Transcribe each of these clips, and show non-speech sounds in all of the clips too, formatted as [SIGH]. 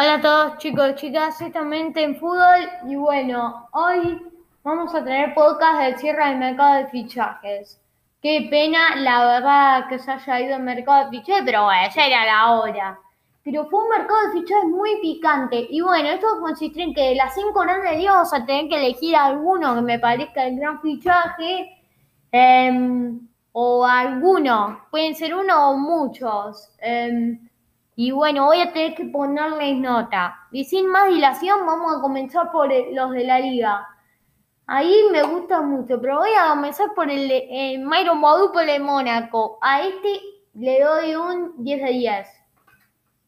Hola a todos chicos y chicas, justamente en fútbol y bueno, hoy vamos a tener podcast del cierre del mercado de fichajes. Qué pena, la verdad, que se haya ido el mercado de fichajes, pero bueno, ya era la hora. Pero fue un mercado de fichajes muy picante. Y bueno, esto consiste en que de las cinco grandes ligas vamos a tener que elegir alguno que me parezca el gran fichaje. Em, o alguno. Pueden ser uno o muchos. Em, y bueno, voy a tener que ponerles nota. Y sin más dilación, vamos a comenzar por los de la liga. Ahí me gusta mucho, pero voy a comenzar por el de eh, Myron por el Mónaco. A este le doy un 10 de 10.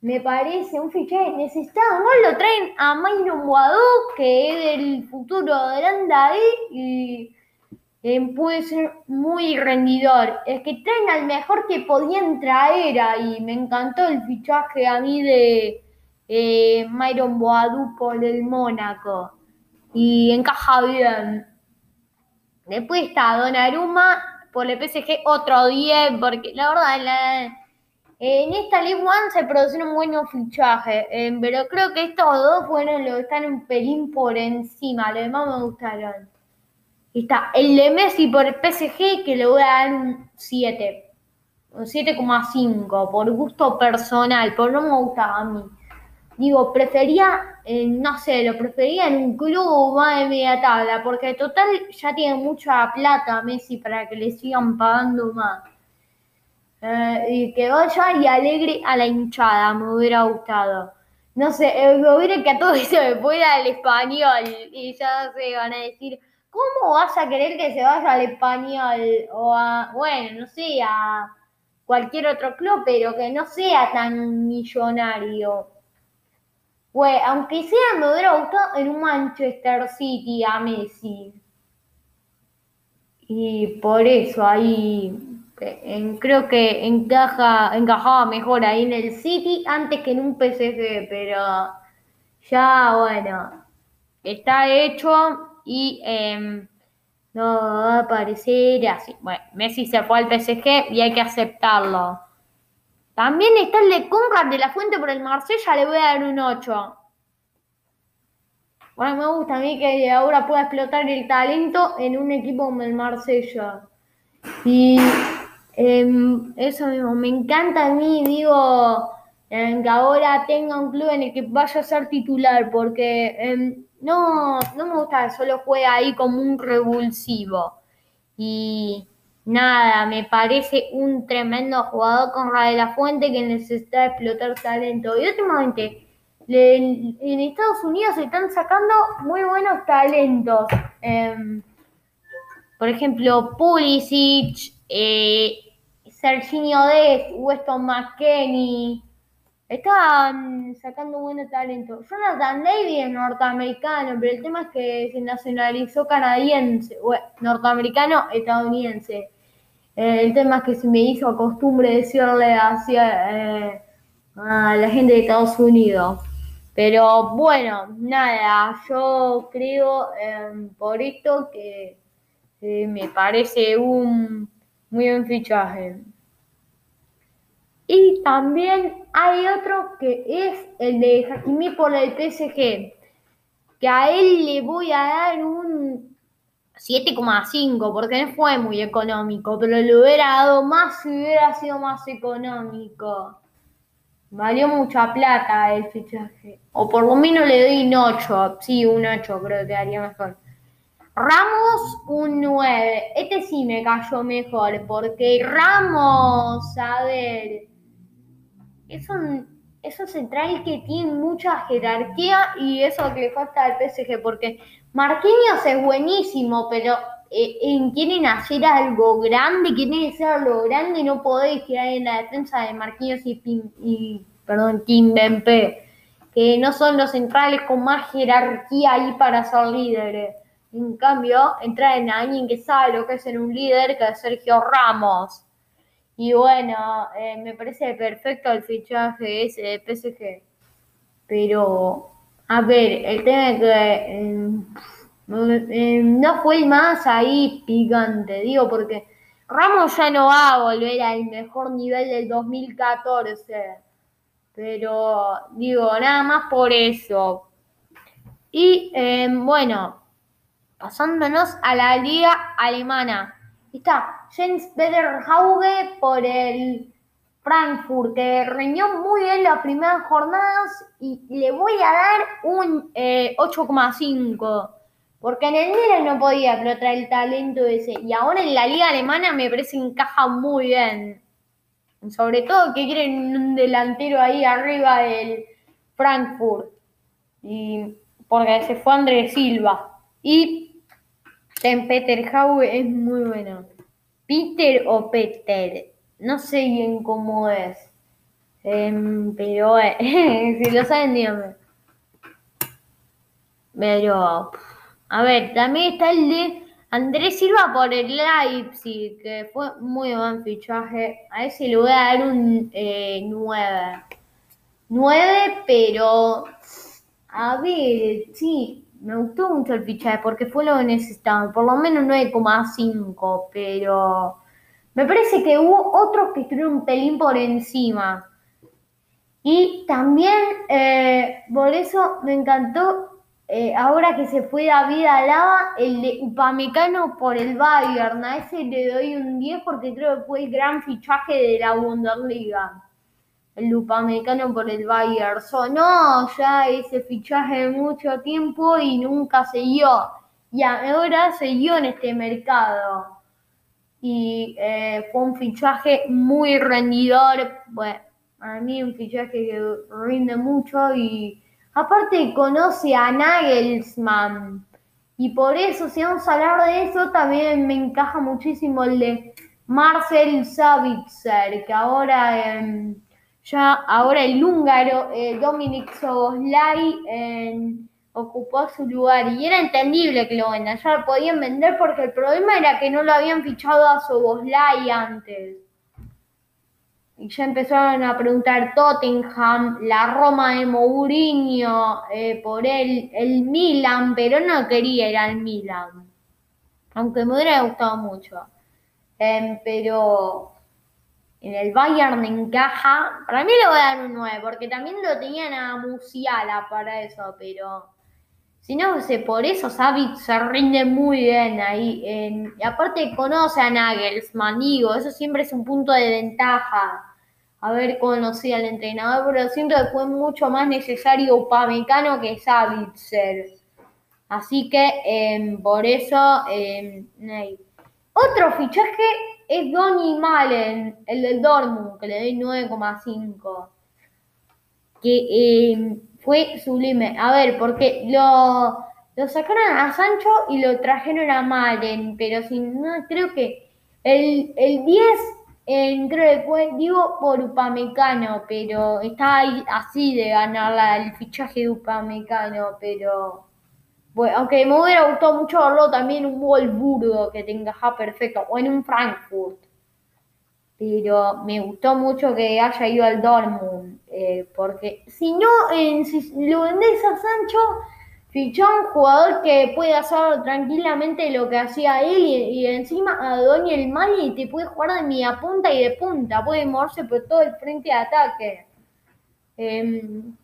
Me parece un fichaje necesitado. No lo traen a Myron Boadu, que es el futuro de David, y eh, puede ser muy rendidor. Es que traen al mejor que podían traer ahí. Me encantó el fichaje a mí de eh, Myron Boadu por el Mónaco. Y encaja bien. Después está Donnarumma por el PSG otro 10, porque la verdad en esta League One se producen buenos fichajes, eh, pero creo que estos dos los que están un pelín por encima, los demás me gustaron está el de Messi por el PSG, que le voy a dar un 7. Un 7,5 por gusto personal, por no me gustaba a mí. Digo, prefería, eh, no sé, lo prefería en un club más de media tabla, porque total ya tiene mucha plata Messi para que le sigan pagando más. Eh, y que vaya y alegre a la hinchada, me hubiera gustado. No sé, eh, me hubiera [LAUGHS] que a todo eso me fuera el español y ya se van a decir, ¿Cómo vas a querer que se vaya al español o a, bueno, no sé, a cualquier otro club, pero que no sea tan millonario? Bueno, aunque sea, me hubiera gustado en un Manchester City a Messi. Y por eso ahí creo que encaja, encajaba mejor ahí en el City antes que en un PSG, pero ya bueno, está hecho y em, no va a parecer así. Bueno, Messi se fue al PSG y hay que aceptarlo. También está el de Conrad de la Fuente por el Marsella, le voy a dar un 8. Bueno, me gusta a mí que ahora pueda explotar el talento en un equipo como el Marsella. Y em, eso mismo, me encanta a mí, digo, que ahora tenga un club en el que vaya a ser titular, porque no, no me gusta que solo juega ahí como un revulsivo. Y nada, me parece un tremendo jugador con de la Fuente que necesita explotar talento. Y últimamente, en Estados Unidos se están sacando muy buenos talentos. Em, por ejemplo, Pulisic, eh, Serginho Dest, Weston McKenney. Estaban sacando buenos talento. Jonathan Davis es norteamericano, pero el tema es que se nacionalizó canadiense, norteamericano, estadounidense. Eh, el tema es que se me hizo costumbre decirle hacia eh, a la gente de Estados Unidos. Pero bueno, nada, yo creo em, por esto que me parece un muy buen fichaje. Y también hay otro que es el de Hakimi por el PSG, que a él le voy a dar un 7,5 porque no fue muy económico, pero le hubiera dado más si hubiera sido más económico. Valió mucha plata el fichaje. O por lo menos le doy un 8. Sí, un 8 creo que haría mejor. Ramos, un 9. Este sí me cayó mejor porque Ramos, a ver, es un, central que tiene mucha jerarquía y eso que le falta al PSG, porque Marquinhos es buenísimo, pero eh, quieren hacer algo grande, quieren hacer algo grande no podéis tirar en la defensa de Marquinhos y, y perdón, Bempe, que no son los centrales con más jerarquía ahí para ser líderes. En cambio, entrar en alguien que sabe lo que es ser un líder, que es Sergio Ramos. Y bueno, eh, me parece perfecto el fichaje ese de PSG. Pero, a ver, el tema es que em, em, no fue el más ahí picante, digo, porque Ramos ya no va a volver al mejor nivel del 2014. Pero digo, nada más por eso. Y eh, bueno, pasándonos a la liga alemana. Está James Hauge por el Frankfurt, que reñó muy bien las primeras jornadas y le voy a dar un 8,5. Eh, porque en el Milan no podía explotar el talento ese. Y ahora en la liga alemana me parece que encaja muy bien. Sobre todo que quieren un delantero ahí arriba del Frankfurt. Y porque se fue Andrés Silva. Y en Peter Hauge es muy bueno. Peter o Peter. No sé bien cómo es. Em, pero eh, [LAUGHS] si lo saben, díganme. Pero, a ver, también está el de Andrés Silva por el Leipzig, que fue muy buen fichaje. A ese le voy a dar un 9. Eh, 9, pero a ver, sí, me gustó mucho el fichaje porque fue lo que necesitaba. Por lo menos 9,5, pero me parece que hubo otros que estuvieron un pelín por encima. Y también eh, por eso me encantó, eh, ahora que se fue David Alaba, el de Upamecano por el Bayern. A ese le doy un 10 porque creo que fue el gran fichaje de la Bundesliga el Upamecano por el Bayern. Sonó ya ese fichaje de mucho tiempo y nunca se. Y ahora se en este mercado. Y eh, fue un fichaje muy rendidor. Bueno, para mí un fichaje que rinde mucho y aparte conoce a Nagelsmann. Y por eso, si vamos a hablar de eso, también me encaja muchísimo el de Marcel Savitzer, que ahora... Ya ahora el húngaro eh, Dominic Soboslai ocupó su lugar y era entendible que lo vendan, ya lo podían vender porque el problema era que no lo habían fichado a Soboslai antes. Y ya empezaron a preguntar Tottenham, la Roma de Mourinho, eh, por él, el Milan, pero no quería ir al Milan. Aunque me hubiera gustado mucho. Em, pero en el Bayern encaja. Para mí le voy a dar un 9, porque también lo tenían a Musiala para eso, pero si no, sé, por eso Savic se rinde muy bien ahí. y aparte conoce a Nagelsmann, digo, eso siempre es un punto de ventaja. Haber conocido al entrenador, pero siento que fue mucho más necesario Upamecano que Savitzer. Así que em, por eso, eh, otro fichaje es Donny Malen, el del Dortmund, que le doy 9,5. Que eh, fue sublime. A ver, porque lo, lo sacaron a Sancho y lo trajeron a Malen, pero si no, creo que el, el 10 entró digo por Upamecano, pero está ahí así de ganar el fichaje de Upamecano, pero bueno, aunque me hubiera gustado mucho verlo también en un Wolfsburgo que te encaja perfecto, o en un Frankfurt. Pero me gustó mucho que haya ido al Dortmund, eh, porque si no, si lo vendés a Sancho, fichó un jugador que puede hacer tranquilamente lo que hacía él y, encima a Doña el Mal y te puede jugar de media punta y de punta, puede moverse por todo el frente de ataque. Em,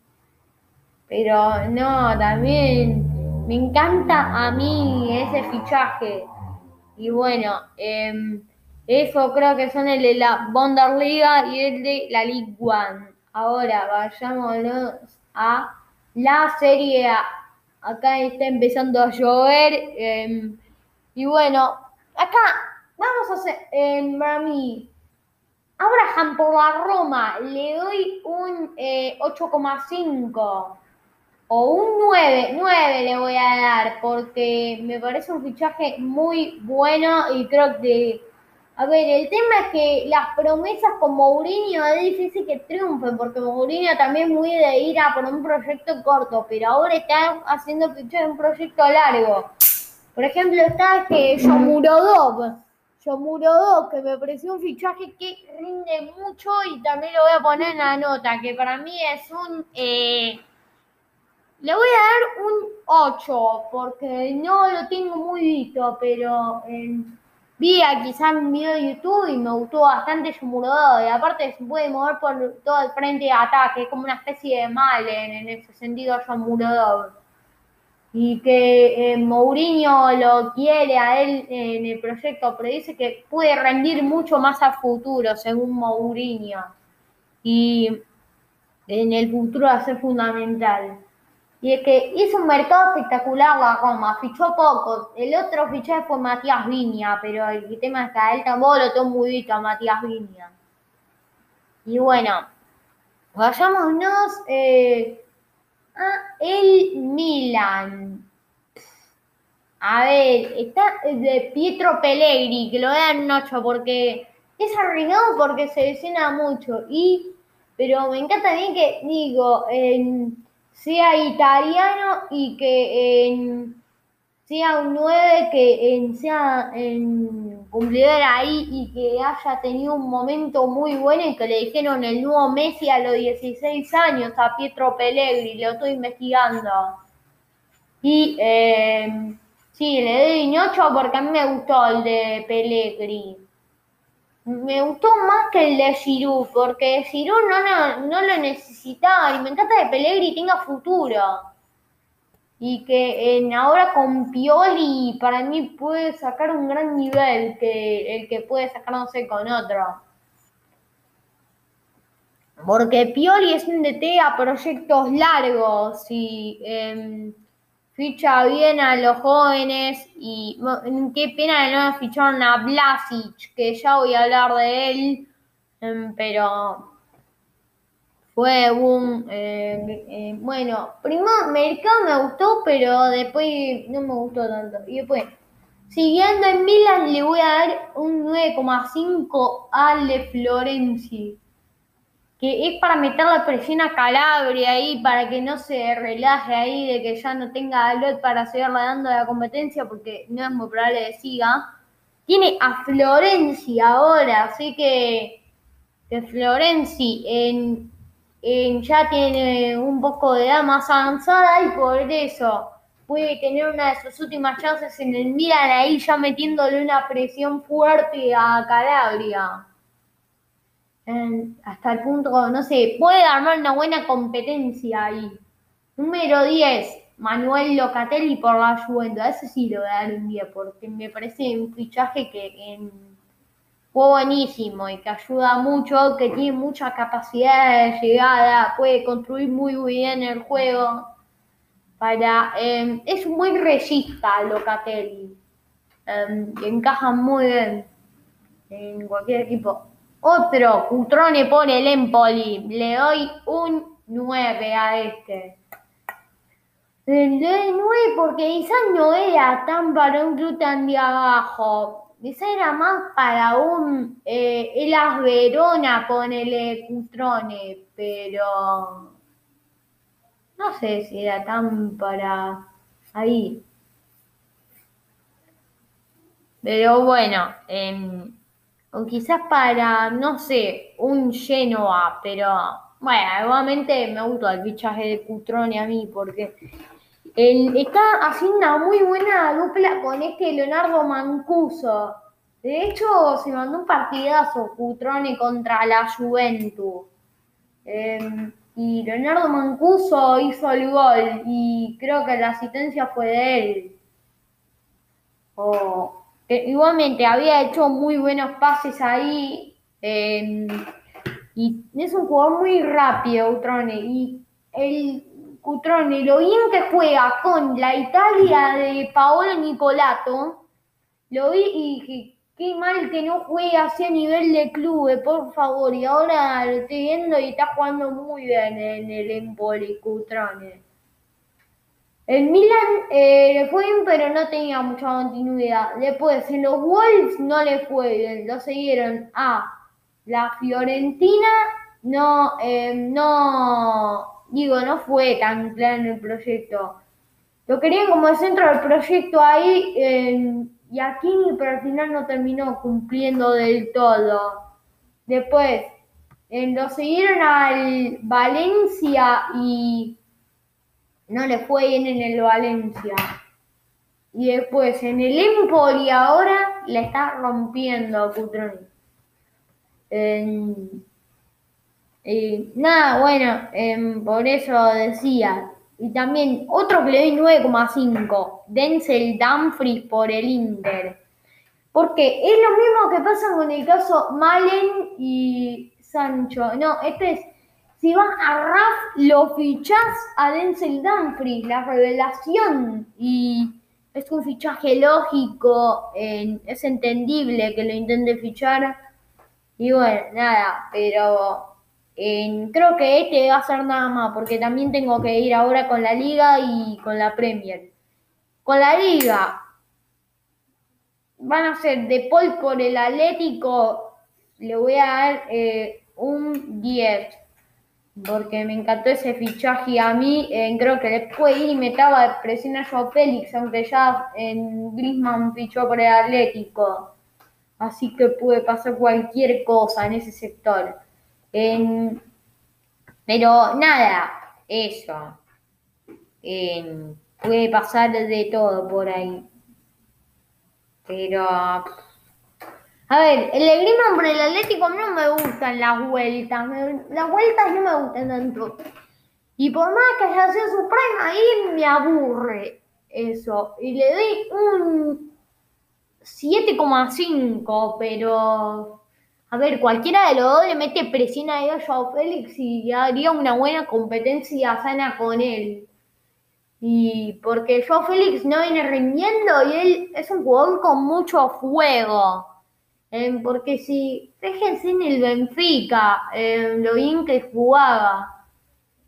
pero no, también me encanta a mí ese fichaje. Y bueno, em, eso creo que son el de la Bundesliga y el de la League One. Ahora vayámonos a la Serie A. Acá está empezando a llover. Em, y bueno, acá vamos a hacer, en mí, Abraham por la Roma le doy un 8,5. O un 9, 9 le voy a dar, porque me parece un fichaje muy bueno y creo que... A ver, el tema es que las promesas con Mourinho es difícil que triunfen, porque Mourinho también muy de ir a por un proyecto corto, pero ahora está haciendo fichaje un proyecto largo. Por ejemplo, está que Yomurodov, Yomurodov, que me pareció un fichaje que rinde mucho y también lo voy a poner en la nota, que para mí es un... Eh, le voy a dar un 8 porque no lo tengo muy visto, pero vi quizás un video de YouTube y me gustó bastante su murador. Y aparte se puede mover por todo el frente de ataque, es como una especie de Malen en ese sentido yo murador. Y que eh, Mourinho lo quiere a él en el proyecto, pero dice que puede rendir mucho más a futuro, según Mourinho. Y en el futuro va a ser fundamental. Y es que hizo un mercado espectacular la Roma, fichó poco. El otro fichaje fue Matías Viña, pero el tema es que a él tampoco lo tengo muy a Matías Viña. Y bueno, vayámonos eh, a el Milan. A ver, está de Pietro Pellegrini, que lo un 8 porque es arriesgado porque se lesiona mucho. Y, pero me encanta bien que, digo, en sea italiano y que sea un 9 que sea en cumplidor ahí y que haya tenido un momento muy bueno y que le dijeron el nuevo Messi a los 16 años a Pietro Pellegrini, lo estoy investigando. Y eh, sí, le doy un 8 porque a mí me gustó el de Pellegrini me gustó más que el de Giroud, porque Giroud no, no, lo necesitaba y me encanta que Pellegrini tenga futuro. Y que en, ahora con Pioli para mí puede sacar un gran nivel que el que puede sacar, no sé, con otro. Porque Pioli es un DT a proyectos largos y... Em, ficha bien a los jóvenes y qué pena que no ficharon a Blasic, que ya voy a hablar de él, em, pero fue un... Eh, eh, bueno, primero Mercado me gustó, pero después no me gustó tanto. Y después, siguiendo en Milan, le voy a dar un 9,5 al de Florenzi que es para meter la presión a Calabria ahí, para que no se relaje ahí, de que ya no tenga lot para seguir dando la competencia, porque no es muy probable que siga. Tiene a Florencia ahora, así que, que Florenci en, ya tiene un poco de edad más avanzada y por eso puede tener una de sus últimas chances en el Milan ahí ya metiéndole una presión fuerte a Calabria hasta el punto, no sé, puede armar una buena competencia ahí. Número 10, Manuel Locatelli por la Juventus. Ese sí lo voy a dar un 10 porque me parece un fichaje que fue buenísimo y que ayuda mucho, que tiene mucha capacidad de llegada, puede construir muy bien el juego. Para, em, es muy regista Locatelli, em, encaja muy bien en cualquier equipo. Otro, Cutrone por el Empoli. Le doy un 9 a este. Le doy 9 porque quizás no era tan para un club tan de abajo. Quizás era más para un eh, Elas Verona, ponele Cutrone, pero no sé si era tan para ahí. Pero bueno, eh, o quizás para, no sé, un Genoa, pero bueno, igualmente me gusta el fichaje de Cutrone a mí porque él está haciendo una muy buena dupla con este Leonardo Mancuso. De hecho, se mandó un partidazo Cutrone contra la Juventus. Em, y Leonardo Mancuso hizo el gol y creo que la asistencia fue de él. O, igualmente había hecho muy buenos pases ahí. Em, y es un jugador muy rápido, Cutrone. Y el Cutrone, lo bien que juega con la Italia de Paolo Nicolato, lo vi y dije, qué mal que no juegue así a nivel de club, por favor. Y ahora lo estoy viendo y está jugando muy bien en el Empoli, Cutrone. El Milan eh, le fue bien, pero no tenía mucha continuidad. Después, en los Wolves no le fue bien. Lo siguieron a la Fiorentina. No, eh, no, digo, no fue tan claro en el proyecto. Lo querían como el centro del proyecto ahí y aquí, pero al final no terminó cumpliendo del todo. Después, eh, lo siguieron al Valencia y no le fue bien en el Valencia. Y después en el Empoli ahora le está rompiendo a Cutroni. nada, bueno, em, por eso decía. Y también otro que le doy 9,5, Denzel Dumfries por el Inter. Porque es lo mismo que pasa con el caso Malen y Sancho. No, este es, si vas a Raf, lo fichás a Denzel Dumfries, la revelación. Y es un fichaje lógico, es entendible que lo intente fichar. Y bueno, nada, pero creo que este va a ser nada más, porque también tengo que ir ahora con la liga y con la Premier. Con la liga van a ser de Paul por el Atlético, le voy a dar eh, un 10 porque me encantó ese fichaje a mí. Eh, creo que después ir y me estaba presión a Joao Félix, aunque ya en Griezmann fichó por el Atlético. Así que puede pasar cualquier cosa en ese sector. pero nada, eso. puede pasar de todo por ahí. Pero a ver, el de por el Atlético no me gustan las vueltas. las vueltas no me gustan tanto. Y por más que haya sido su prime, ahí me aburre eso. Y le doy un 7,5, pero... A ver, cualquiera de los dos le mete presión a a Félix y haría una buena competencia sana con él. Y porque Joao Félix no viene rindiendo y él es un jugador con mucho fuego. Eh, porque si, déjense en el Benfica, eh, lo bien que jugaba.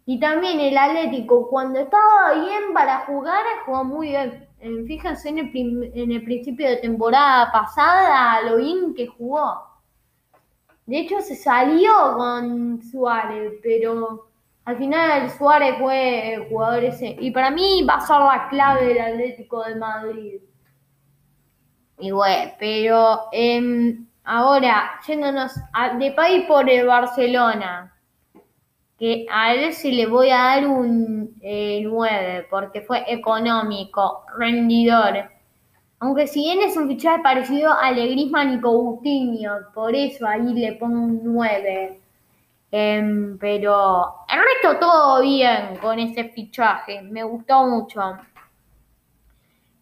Y también el Atlético, cuando estaba bien para jugar, jugó muy bien. Eh, fíjense en el, en el principio de temporada pasada, lo bien que jugó. De hecho, se salió con Suárez, pero al final Suárez fue jugador ese. Y para mí va a ser la clave del Atlético de Madrid. Y bueno, pero em, ahora, yéndonos de país por el Barcelona, que a él sí le voy a dar un 9, eh, porque fue económico, rendidor. Aunque si bien es un fichaje parecido a Legrisman y Coutinho, por eso ahí le pongo un 9. Em, pero el resto todo bien con ese fichaje, me gustó mucho.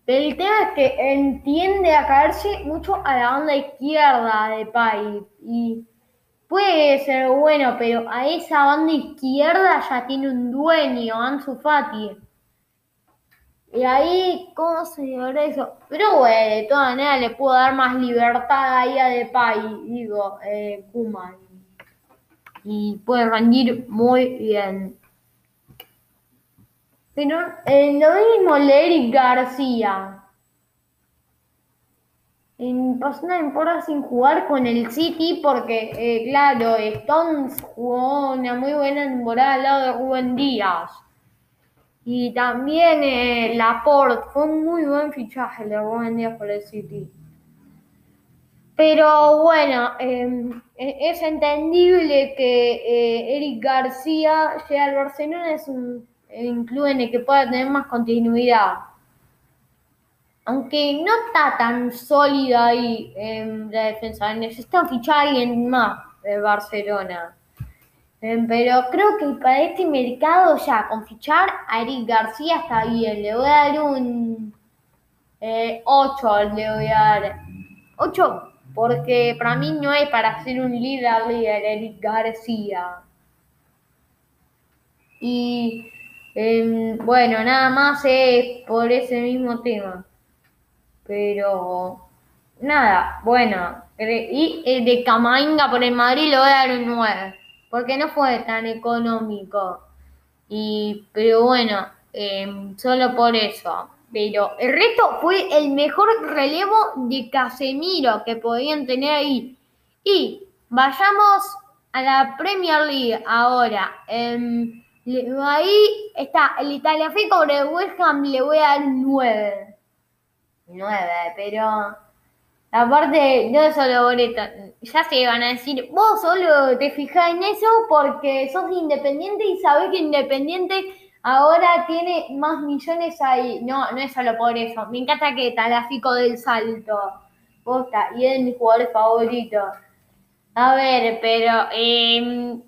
El tema es que entiende a caerse mucho a la banda izquierda de Pai. Y puede ser bueno, pero a esa banda izquierda ya tiene un dueño, Ansu Fati. Y ahí, ¿cómo se llama eso? Pero bueno, de todas maneras le puedo dar más libertad ahí a Depay, digo, eh, Kuman. Y puede rendir muy bien. Pero mismo Eric García. En, pasó una temporada sin jugar con el City porque, eh, claro, Stones jugó una muy buena temporada al lado de Rubén Díaz. Y también eh, Laporte, fue un muy buen fichaje de Rubén Díaz por el City. Pero bueno, em, e, es entendible que eh, Eric García llegue al Barcelona, es un incluyen el que pueda tener más continuidad. Aunque no está tan sólida ahí en la defensa, necesita fichar a alguien más de Barcelona. Em, pero creo que para este mercado ya, con fichar a Eric García está bien. Le voy a dar un 8, eh, le voy a dar 8, porque para mí no es para ser un líder líder Eric García. Y Em, bueno, nada más es por ese mismo tema. Pero nada, bueno. Y eh, de Camainga por el Madrid lo voy a dar un 9. Porque no fue tan económico. Y, pero bueno, em, solo por eso. Pero el resto fue el mejor relevo de Casemiro que podían tener ahí. Y vayamos a la Premier League ahora. Em, Ahí está, el Italia Fico sobre el West Ham le voy a dar un 9. 9, pero aparte, no solo boleto, ya se van a decir, vos solo te fijás en eso porque sos independiente y sabés que independiente ahora tiene más millones ahí. No, no es solo por eso. Me encanta que Talafico del salto. Posta, y es mi jugador favorito. A ver, pero em,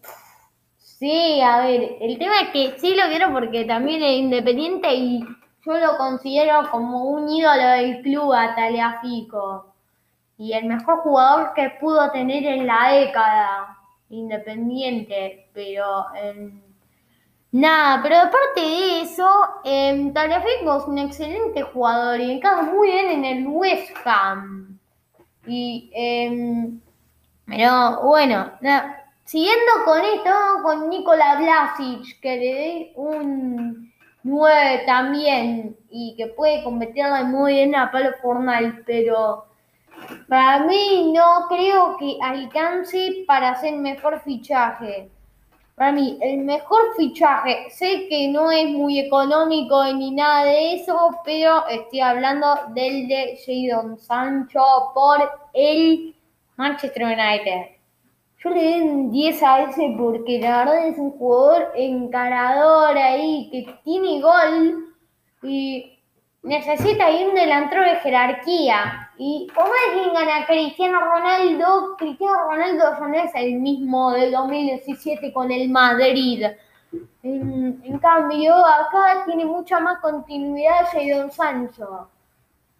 sí, a ver, el tema es que sí lo quiero porque también es independiente y yo lo considero como un ídolo del club a Taliafico. Y el mejor jugador que pudo tener en la década independiente, pero em, nada, pero aparte de eso, eh, es un excelente jugador y encaja muy bien en el West Ham. Y, em, pero bueno, nada, siguiendo con esto, con Nikola Vlasic, que le dé un 9 también y que puede competirle muy bien a Palo Fornal, pero para mí no creo que alcance para hacer mejor fichaje. Para mí, el mejor fichaje, sé que no es muy económico ni nada de eso, pero estoy hablando del de Jadon Sancho por el Manchester United. Yo le doy un 10 a ese porque la verdad es un jugador encarador ahí que tiene gol y necesita ir un delantero de jerarquía. Y como es quien gana Cristiano Ronaldo, Cristiano Ronaldo no es el mismo del 2017 con el Madrid. En, cambio, acá tiene mucha más continuidad Jadon Sancho.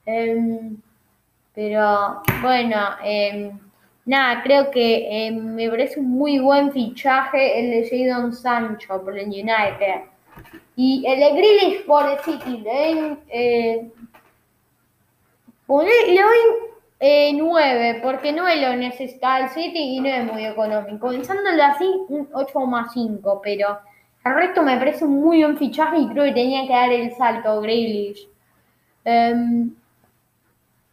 Em, pero bueno, em, nada, creo que em, me parece un muy buen fichaje el de Jadon Sancho por el United. Y el de Grealish por el City, eh, le doy eh, 9, porque no lo necesita el City y no es muy económico. Pensándolo así, un 8,5, pero el resto me parece un muy buen fichaje y creo que tenía que dar el salto Grealish. Em,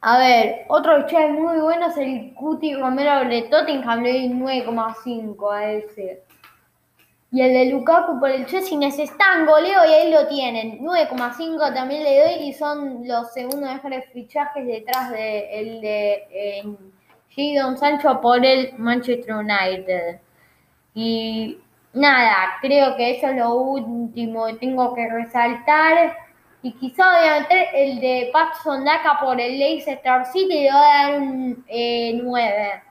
a ver, otro fichaje muy bueno es el Cuti Romero de Tottenham, le doy 9,5 a ese. Y el de Lukaku por el Chelsea necesitan goleo y ahí lo tienen. 9,5 también le doy y son los segundos mejores fichajes detrás de el de eh, Sancho por el Manchester United. Y nada, creo que eso es lo último que tengo que resaltar. Y quizá obviamente el de Patson Daka por el Leicester City le voy a dar un 9. Eh,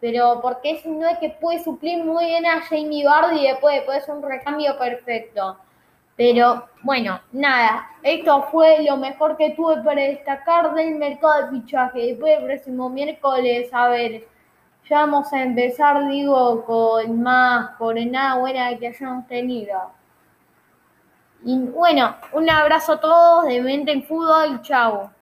pero porque es un 9 que puede suplir muy bien a Jamie Vardy y después puede ser un recambio perfecto. Pero bueno, nada, esto fue lo mejor que tuve para destacar del mercado de fichaje. Después el próximo miércoles, a ver, ya vamos a empezar, digo, con más nada buena que hayamos tenido. Y bueno, un abrazo a todos de Mente en Fútbol, chao.